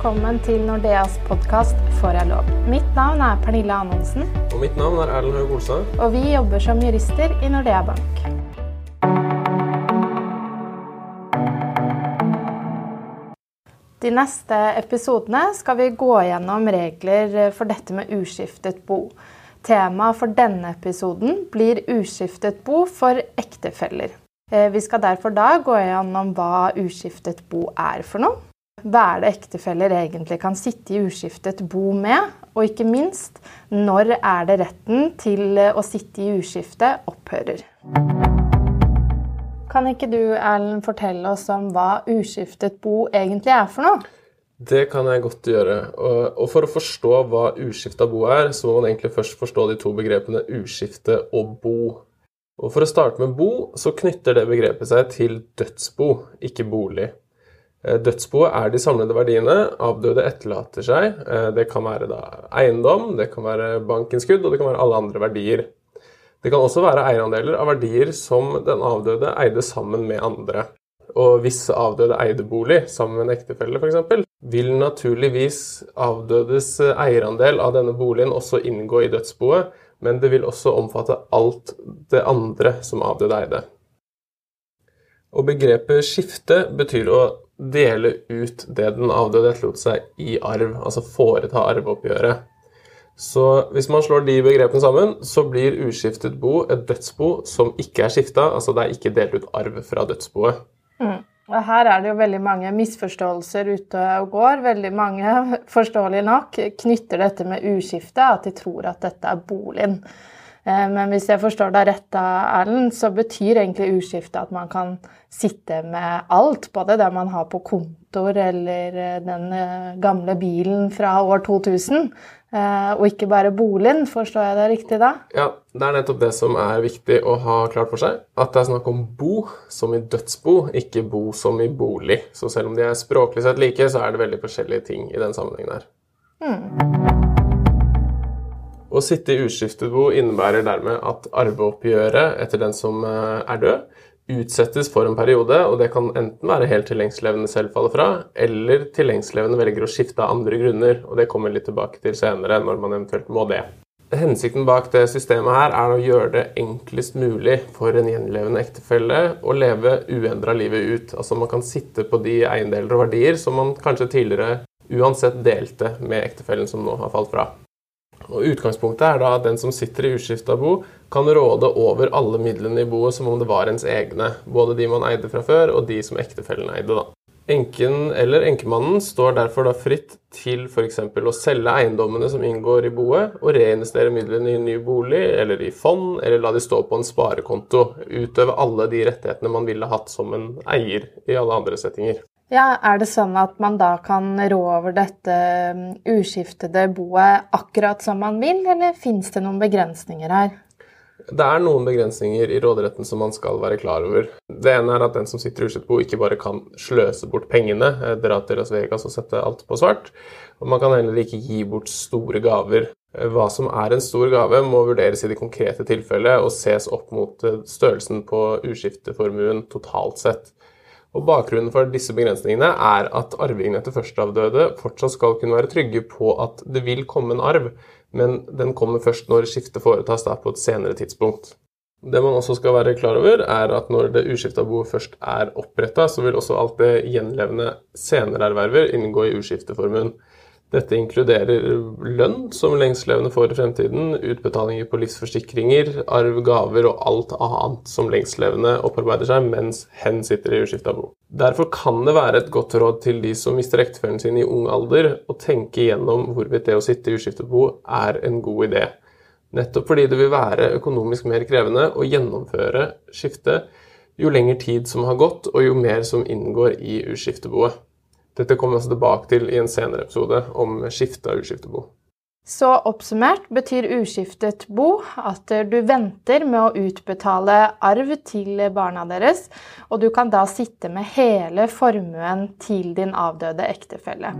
velkommen til Nordeas podkast Får jeg lov? Mitt navn er Pernille Anonsen. Og mitt navn er Erlend Haug Olstad. og vi jobber som jurister i Nordea Bank. De neste episodene skal vi gå gjennom regler for dette med uskiftet bo. Temaet for denne episoden blir uskiftet bo for ektefeller. Eh, Vi skal derfor da gå gjennom hva uskiftet bo er for noe. Hva er det ektefeller egentlig kan sitte i uskiftet bo med? Og ikke minst, når er det retten til å sitte i uskiftet opphører? Kan ikke du, Erlend, fortelle oss om hva uskiftet bo egentlig er for noe? Det kan jeg godt gjøre. Og for å forstå hva uskifta bo er, så må man egentlig først forstå de to begrepene uskifte og bo. Og For å starte med bo, så knytter det begrepet seg til dødsbo, ikke bolig. Eh, Dødsboet er de samlede verdiene avdøde etterlater seg. Eh, Det kan være eiendom, det kan være bankinnskudd, og det kan være alle andre verdier. Det kan også være eierandeler av verdier som den avdøde eide sammen med andre. Og hvis avdøde eide bolig sammen med en ektefelle f.eks., vil naturligvis avdødes eierandel av denne boligen også inngå i dødsboet, men det vil også omfatte alt det andre som avdøde eide. Og begrepet skifte betyr å dele ut det den avdøde etterlot seg i arv, altså foreta arveoppgjøret. Så hvis man slår de begrepene sammen, så blir uskiftet bo et dødsbo som ikke er skifta, altså det er ikke delt ut arv fra dødsboet. Og her er det jo veldig mange misforståelser ute og går. Veldig mange, forståelig nok, knytter dette med uskifte, at de tror at dette er boligen. Eh, Men hvis jeg forstår deg rett, Erlend, så betyr egentlig uskifte at man kan sitte med alt. Både det man har på kontor eller eh, den eh, gamle bilen fra år 2000. eh, Og ikke bare boligen. Forstår jeg det riktig da? Ja, det er nettopp det som er viktig å ha klart for seg. At det er snakk om bo som i dødsbo, ikke bo som i bolig. Så selv om de er språklig sett like, så er det veldig forskjellige ting i den sammenhengen her. Å sitte i uskiftet bo innebærer dermed at arveoppgjøret etter den som eh, er død, utsettes for en periode, og det kan enten være helt til lengstlevende selv faller fra, eller til lengstlevende velger å skifte av andre grunner, og det kommer litt tilbake til senere når man eventuelt må det. Hensikten bak det systemet her er å gjøre det enklest mulig for en gjenlevende ektefelle å leve uendra livet ut. Altså man kan sitte på de eiendeler og verdier som man kanskje tidligere uansett delte med ektefellen som nå har falt fra. Og Utgangspunktet er da at den som sitter i uskifta bo, kan råde over alle midlene i boet som om det var ens egne, både de man eide fra før, og de som ektefellen eide. da. Enken eller enkemannen står derfor da fritt til f.eks. å selge eiendommene som inngår i boet, og reinvestere midlene i en ny bolig eller i fond, eller la de stå på en sparekonto. Utøve alle de rettighetene man ville hatt som en eier i alle andre settinger. Ja, Er det sånn at man da kan rå over dette mm, uskiftede boet akkurat som man vil, eller fins det noen begrensninger her? Det er noen begrensninger i råderetten som man skal være klar over. Det ene er at den som sitter i uskiftet ikke bare kan sløse bort pengene, eh, dra til Las Vegas og sette alt på svart. Og man kan heller ikke gi bort store gaver. Eh, Hva som er en stor gave, må vurderes i det konkrete tilfellet og ses opp mot eh, størrelsen på uskifteformuen totalt sett. Og Bakgrunnen for disse begrensningene er at arvingene etter førsteavdøde fortsatt skal kunne være trygge på at det vil komme en arv, men den kommer først når skiftet foretas da på et senere tidspunkt. Det man også skal være klar over, er at når det uskifta boet først er oppretta, så vil også alt det gjenlevende senere erverver inngå i uskifteformuen. Dette inkluderer lønn som lengstlevende får i fremtiden, utbetalinger på livsforsikringer, arv, gaver og alt annet som lengstlevende opparbeider seg mens hen sitter i uskifta bo. Derfor kan det være et godt råd til de som mister ektefellen sin i ung alder, å tenke igjennom hvorvidt det å sitte i uskifta bo er en god idé. Nettopp fordi det vil være økonomisk mer krevende å gjennomføre skiftet jo lengre tid som har gått, og jo mer som inngår i uskifteboet. Dette kommer vi også tilbake til i en senere episode om skifte av uskiftebo. Så oppsummert betyr uskiftet bo at du venter med å utbetale arv til barna deres, og du kan da sitte med hele formuen til din avdøde ektefelle.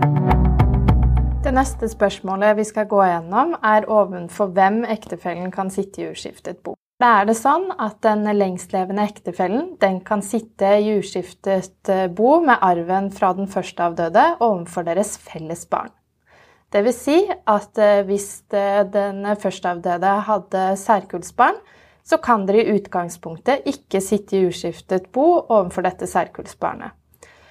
Det neste spørsmålet vi skal gå gjennom, er ovenfor hvem ektefellen kan sitte i uskiftet bo. Da er det sånn at den lengstlevende ektefellen den kan sitte i uskiftet bo med arven fra den første avdøde overfor deres felles barn. Det vil si at eh, hvis den den førsteavdøde hadde særkullsbarn, så kan dere i utgangspunktet ikke sitte i uskiftet bo overfor dette særkullsbarnet.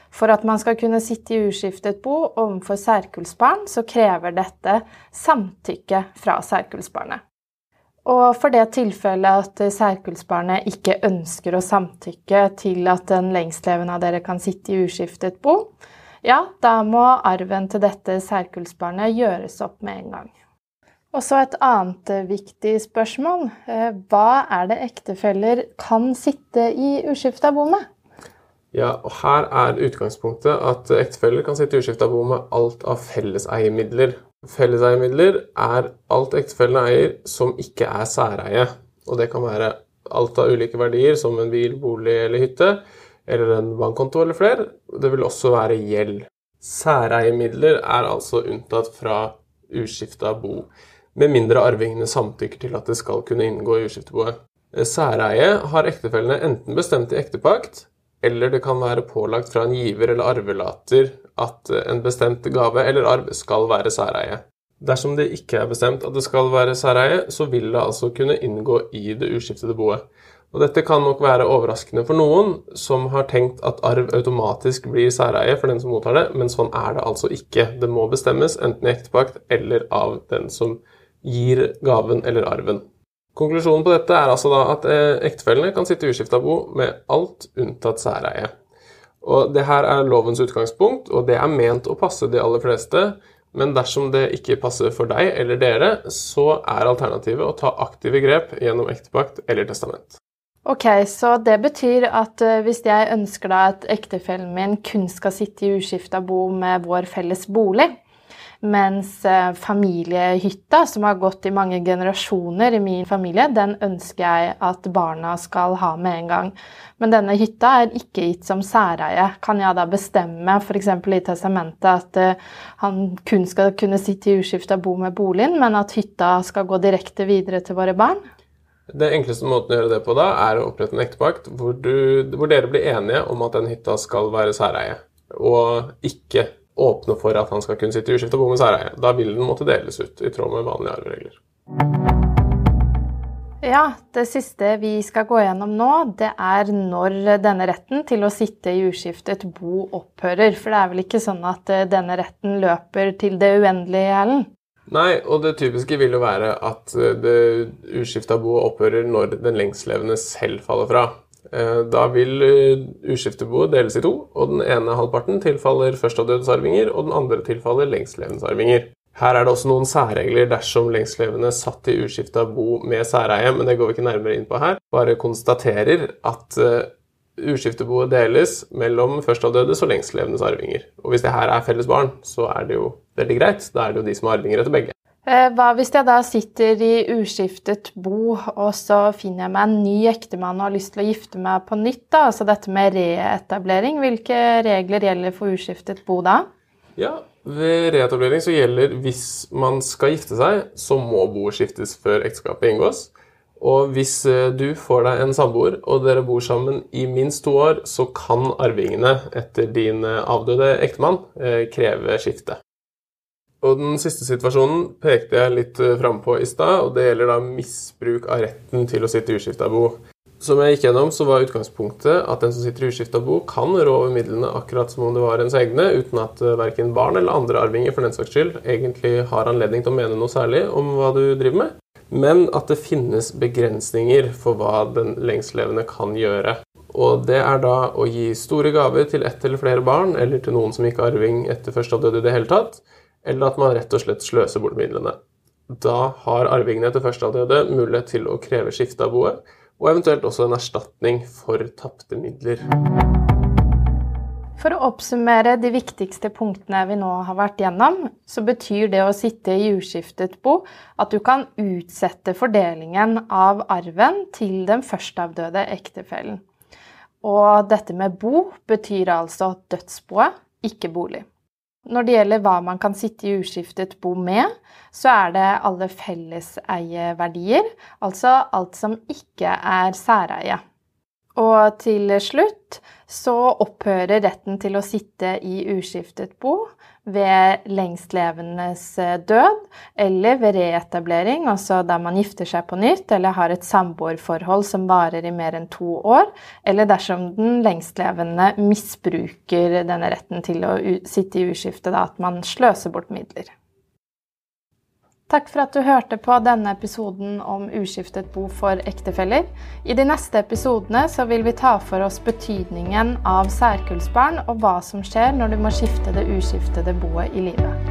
For at man skal kunne sitte i uskiftet bo overfor særkullsbarn, så krever dette samtykke fra særkullsbarnet. Og for det tilfellet at særkullsbarnet ikke ønsker å samtykke til at den lengstlevende av dere kan sitte i uskiftet bo, ja, da må arven til dette særkullsbarnet gjøres opp med en gang. Og så et annet viktig spørsmål. Eh, hva er det ektefeller kan sitte i uskifta bo med? Ja, og Her er utgangspunktet at ektefeller kan sitte i uskifta bo med alt av felleseiemidler Felleseiemidler er alt ektefellene eier som ikke er særeie. Og det kan være alt av ulike verdier, som en bil, bolig eller hytte, eller en bankkonto eller flere. Det vil også være gjeld. Særeiemidler er altså unntatt fra uskifta bo, med mindre arvingene samtykker til at det skal kunne inngå i uskifteboet. Særeie har ektefellene enten bestemt i ektepakt, eller det kan være pålagt fra en giver eller arvelater at en bestemt gave eller arv skal være særeie. Dersom det ikke er bestemt at det skal være særeie, så vil det altså kunne inngå i det uskiftede boet. Og Dette kan nok være overraskende for noen som har tenkt at arv automatisk blir særeie for den som mottar det, men sånn er det altså ikke. Det må bestemmes enten i ektepakt eller av den som gir gaven eller arven. Konklusjonen på dette er altså da at eh, ektefellene kan sitte uskifta bo med alt unntatt særeie. Og det her er lovens utgangspunkt, og det er ment å passe de aller fleste. Men dersom det ikke passer for deg eller dere, så er alternativet å ta aktive grep gjennom ektepakt eller testament. Ok, Så det betyr at eh, hvis jeg ønsker da at ektefellen min kun skal sitte i uskifta bo med vår felles bolig, mens eh, familiehytta, som har gått i mange generasjoner i min familie, den ønsker jeg at barna skal ha med en gang. Men denne hytta er ikke gitt som særeie. Kan jeg da bestemme f.eks. i testamentet at uh, han kun skal kunne sitte i uskifta bo med boligen, men at hytta skal gå direkte videre til våre barn? Det enkleste måten å gjøre det på da, er å opprette en ektepakt hvor, hvor dere blir enige om at den hytta skal være særeie, og ikke åpne for at han skal kunne sitte i uskifta bo med særeie. Da vil den måtte deles ut, i tråd med vanlige arveregler. Ja, det siste vi skal gå gjennom nå, det er når denne retten til å sitte i uskiftet bo opphører. For det er vel ikke sånn at eh, denne retten løper til det uendelige, Erlend? Nei, og det typiske vil jo være at eh, det uskifta bo opphører når den lengstlevende selv faller fra. Eh, da vil eh, uskifteboet deles i to, og den ene halvparten tilfaller førsteavdødes arvinger, og den andre tilfaller lengstlevende arvinger. Her er det også noen særregler dersom lengstlevende satt i uskifta bo med særeie, men det går vi ikke nærmere inn på her. Bare konstaterer at uh, uskifteboet deles mellom førsteavdødes og lengstlevendes arvinger. Og hvis det her er felles barn, så er det jo veldig greit. Da er det jo de som har arvinger etter begge. Eh, hva hvis jeg da sitter i uskiftet bo, og så finner jeg meg en ny ektemann og har lyst til å gifte meg på nytt? da, Altså dette med reetablering. Hvilke regler gjelder for uskiftet bo da? Ja, ved reetablering så gjelder hvis man skal gifte seg, så må boet skiftes før ekteskapet inngås. Og hvis eh, du får deg en samboer, og dere bor sammen i minst to år, så kan arvingene etter din eh, avdøde ektemann kreve skifte. Og den siste situasjonen pekte jeg litt eh, frampå i stad, og det gjelder da misbruk av retten til å sitte i uskifta bo. Som jeg gikk gjennom, så var utgangspunktet at den som sitter i uskifta bo, kan rå over midlene akkurat som om det var ens egne, uten at eh, verken barn eller andre arvinger for den saks skyld egentlig har anledning til å mene noe særlig om hva du driver med, men at det finnes begrensninger for hva den lengstlevende kan gjøre. Og det er da å gi store gaver til ett eller flere barn, eller til noen som ikke har arving etter første avdøde i det hele tatt, eller at man rett og slett sløser bort midlene. Da har arvingene etter førsteavdøde mulighet til å kreve skifte av boet, og eventuelt også en erstatning for tapte midler. For å oppsummere de viktigste punktene vi nå har vært gjennom, så betyr det å sitte i uskiftet bo at du kan utsette fordelingen av arven til den førsteavdøde ektefellen. Og dette med bo betyr altså dødsboet, ikke bolig. Når det gjelder hva man kan sitte i uskiftet bo med, så er det alle felleseieverdier, altså alt som ikke er særeie. Og til slutt så opphører retten til å sitte i uskiftet bo ved lengstlevendes død eller ved reetablering, altså der man gifter seg på nytt eller har et samboerforhold som varer i mer enn to år, eller dersom den lengstlevende misbruker denne retten til å sitte i uskiftet, da at man sløser bort midler. Takk for at du hørte på denne episoden om uskiftet bo for ektefeller. I de neste episodene så vil vi ta for oss betydningen av særkullsbarn, og hva som skjer når du må skifte det uskiftede boet i livet.